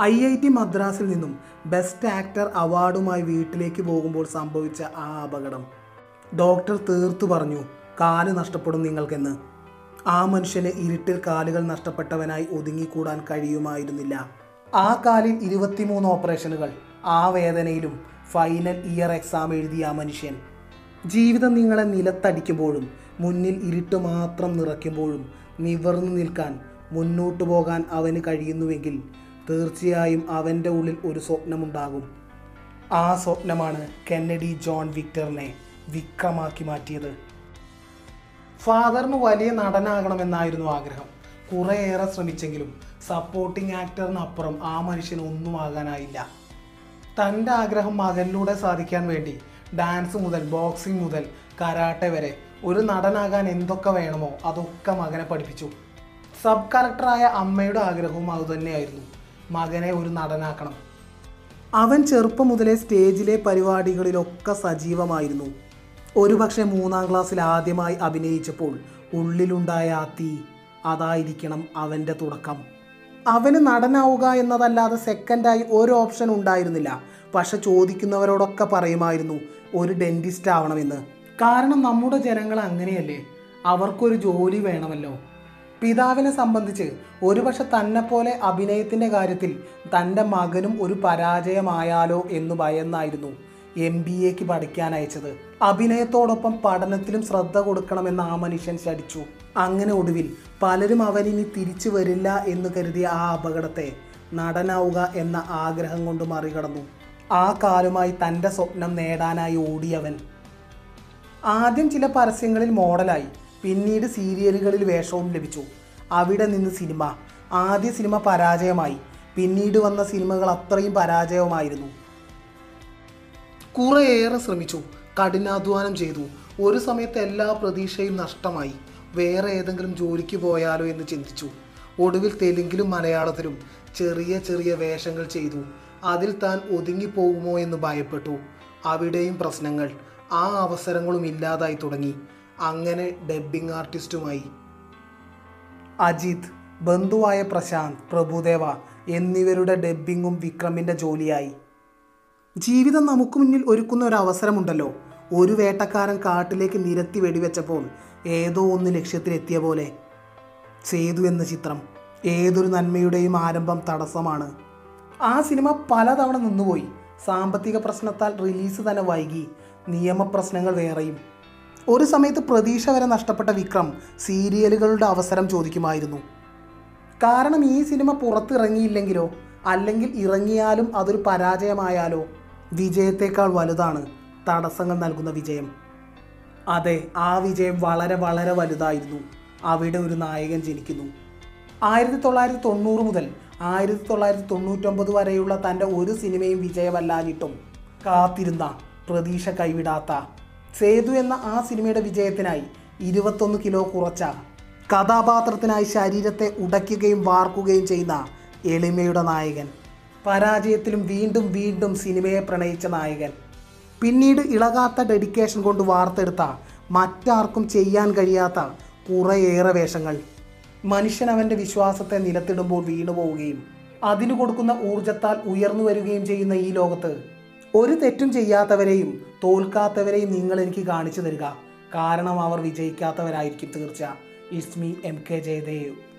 I I T മദ്രാസിൽ നിന്നും best actor അവാർഡുമായി വീട്ടിലേക്ക് പോകുമ്പോൾ സംഭവിച്ച ആ അപകടം. ഡോക്ടർ തീർത്തു പറഞ്ഞു കാൽ നഷ്ടപ്പെടും നിങ്ങൾക്കെന്ന്. ആ മനുഷ്യന് ഇരുട്ടിൽ കാലുകൾ നഷ്ടപ്പെട്ടവനായി ഒതുങ്ങിക്കൂടാൻ കഴിയുമായിരുന്നില്ല. ആ കാലിൽ ഇരുപത്തിമൂന്ന് ഓപ്പറേഷനുകൾ ആ വേദനയിലും ഫൈനൽ ഇയർ എക്സാം എഴുതിയ ആ മനുഷ്യൻ. ജീവിതം നിങ്ങളെ നിലത്തടിക്കുമ്പോഴും മുന്നിൽ ഇരുട്ട് മാത്രം നിറയ്ക്കുമ്പോഴും നിവർന്നു നിൽക്കാൻ മുന്നോട്ടു പോകാൻ അവന് കഴിയുന്നുവെങ്കിൽ തീർച്ചയായും അവന്റെ ഉള്ളിൽ ഒരു സ്വപ്നമുണ്ടാകും. ആ സ്വപ്നമാണ് കെന്നഡി ജോൺ വിക്ടറിനെ വിക്കമാക്കി മാറ്റിയത്. ഫാദറിന് വലിയ നടനാകണമെന്നായിരുന്നു ആഗ്രഹം. കുറേയേറെ ശ്രമിച്ചെങ്കിലും സപ്പോർട്ടിംഗ് ആക്ടറിനപ്പുറം ആ മനുഷ്യന് ഒന്നും ആകാനായില്ല. തന്റെ ആഗ്രഹം മകനിലൂടെ സാധിക്കാൻ വേണ്ടി ഡാൻസ് മുതൽ ബോക്സിംഗ് മുതൽ കരാട്ടെ വരെ ഒരു നടനാകാൻ എന്തൊക്കെ വേണമോ അതൊക്കെ മകനെ പഠിപ്പിച്ചു. സബ് കളക്ടറായ അമ്മയുടെ ആഗ്രഹവും അതുതന്നെയായിരുന്നു. മകനെ ഒരു നടനാക്കണം. അവൻ ചെറുപ്പം മുതലേ സ്റ്റേജിലെ പരിപാടികളിലൊക്കെ സജീവമായിരുന്നു. ഒരുപക്ഷെ മൂന്നാം ക്ലാസ്സിൽ ആദ്യമായി അഭിനയിച്ചപ്പോൾ ഉള്ളിലുണ്ടായ ആ തീ അതായിരിക്കണം അവന്റെ തുടക്കം. അവന് നടനാവുക എന്നതല്ലാതെ സെക്കൻഡായി ഒരു ഓപ്ഷൻ ഉണ്ടായിരുന്നില്ല. പക്ഷെ ചോദിക്കുന്നവരോടൊക്കെ പറയുമായിരുന്നു ഒരു ഡെന്റിസ്റ്റ് ആവണമെന്ന്. കാരണം നമ്മുടെ ജനങ്ങൾ അങ്ങനെയല്ലേ? അവർക്കൊരു ജോലി വേണമല്ലോ. പിതാവിനെ സംബന്ധിച്ച് ഒരുപക്ഷെ തന്നെ പോലെ അഭിനയത്തിന്റെ കാര്യത്തിൽ തന്റെ മകനും ഒരു പരാജയമായാലോ എന്ന് ഭയന്നായിരുന്നു എം ബി എക്ക് പഠിക്കാൻ അയച്ചത്. അഭിനയത്തോടൊപ്പം പഠനത്തിലും ശ്രദ്ധ കൊടുക്കണമെന്ന് ആ മനുഷ്യൻ ശടിച്ചു അങ്ങനെ ഒടുവിൽ പലരും അവനിനി തിരിച്ചു വരില്ല എന്ന് കരുതിയ ആ അപകടത്തെ നടനാവുക എന്ന ആഗ്രഹം കൊണ്ട് മറികടന്നു. ആ കാലുമായി തന്റെ സ്വപ്നം നേടാനായി ഓടിയവൻ. ആദ്യം ചില പരസ്യങ്ങളിൽ മോഡലായി. പിന്നീട് സീരിയലുകളിൽ വേഷവും ലഭിച്ചു. അവിടെ നിന്ന് സിനിമ. ആദ്യ സിനിമ പരാജയമായി. പിന്നീട് വന്ന സിനിമകൾ അത്രയും പരാജയമായിരുന്നു കുറേയേറെ ശ്രമിച്ചു. കഠിനാധ്വാനം ചെയ്തു. ഒരു സമയത്ത് എല്ലാ പ്രതീക്ഷയും നഷ്ടമായി. വേറെ ഏതെങ്കിലും ജോലിക്ക് പോയാലോ എന്ന് ചിന്തിച്ചു. ഒടുവിൽ തെലുങ്കിലും മലയാളത്തിലും ചെറിയ ചെറിയ വേഷങ്ങൾ ചെയ്തു. അതിൽ താൻ ഒതുങ്ങിപ്പോകുമോ എന്ന് ഭയപ്പെട്ടു. അവിടെയും പ്രശ്നങ്ങൾ. ആ അവസരങ്ങളും ഇല്ലാതായി തുടങ്ങി. അങ്ങനെ ഡബ്ബിംഗ് ആർട്ടിസ്റ്റുമായി അജിത് ബന്ധുവായ പ്രശാന്ത് പ്രഭുദേവ എന്നിവരുടെ ഡബ്ബിങ്ങും വിക്രമിന്റെ ജോലിയായി. ജീവിതം നമുക്ക് മുന്നിൽ ഒരുക്കുന്ന ഒരു അവസരമുണ്ടല്ലോ. ഒരു വേട്ടക്കാരൻ കാട്ടിലേക്ക് നിരത്തി വെടിവെച്ചപ്പോൾ ഏതോ ഒന്ന് ലക്ഷ്യത്തിലെത്തിയ പോലെ. സേതു എന്ന ചിത്രം ഏതൊരു നന്മയുടെയും ആരംഭം തടസ്സമാണ്. ആ സിനിമ പലതവണ നിന്നുപോയി. സാമ്പത്തിക പ്രശ്നത്താൽ റിലീസ് തന്നെ വൈകി. നിയമപ്രശ്നങ്ങൾ വേറെയും. ഒരു സമയത്ത് പ്രതീക്ഷ വരെ നഷ്ടപ്പെട്ട വിക്രം സീരിയലുകളുടെ അവസരം ചോദിക്കുമായിരുന്നു. കാരണം ഈ സിനിമ പുറത്തിറങ്ങിയില്ലെങ്കിലോ അല്ലെങ്കിൽ ഇറങ്ങിയാലും അതൊരു പരാജയമായാലോ വിജയത്തേക്കാൾ വലുതാണ് തടസ്സങ്ങൾ നൽകുന്ന വിജയം. അതെ ആ വിജയം വളരെ വളരെ വലുതായിരുന്നു. അവിടെ ഒരു നായകൻ ജനിക്കുന്നു. ആയിരത്തി തൊള്ളായിരത്തി തൊണ്ണൂറ് മുതൽ ആയിരത്തി തൊള്ളായിരത്തി തൊണ്ണൂറ്റൊമ്പത് വരെയുള്ള തന്റെ ഒരു സിനിമയും വിജയമല്ലാഞ്ഞിട്ടും കാത്തിരുന്ന പ്രതീക്ഷ കൈവിടാത്ത സേതു എന്ന ആ സിനിമയുടെ വിജയത്തിനായി ഇരുപത്തൊന്ന് കിലോ കുറച്ച കഥാപാത്രത്തിനായി ശരീരത്തെ ഉടയ്ക്കുകയും വാർക്കുകയും ചെയ്യുന്ന എളിമയുടെ നായകൻ. പരാജയത്തിലും വീണ്ടും വീണ്ടും സിനിമയെ പ്രണയിച്ച നായകൻ. പിന്നീട് ഇളകാത്ത ഡെഡിക്കേഷൻ കൊണ്ട് വാർത്തെടുത്ത മറ്റാർക്കും ചെയ്യാൻ കഴിയാത്ത കുറേയേറെ വേഷങ്ങൾ. മനുഷ്യൻ അവന്റെ വിശ്വാസത്തെ നിലത്തിടുമ്പോൾ വീണുപോവുകയും അതിനു കൊടുക്കുന്ന ഊർജത്താൽ ഉയർന്നു വരികയും ചെയ്യുന്ന ഈ ലോകത്ത് ഒരു തെറ്റും ചെയ്യാത്തവരെയും തോൽക്കാത്തവരെയും നിങ്ങൾ എനിക്ക് കാണിച്ചു തരിക. കാരണം അവർ വിജയിക്കാത്തവരായിരിക്കും തീർച്ച. ഇസ്മി എം കെ ജയദേവ്.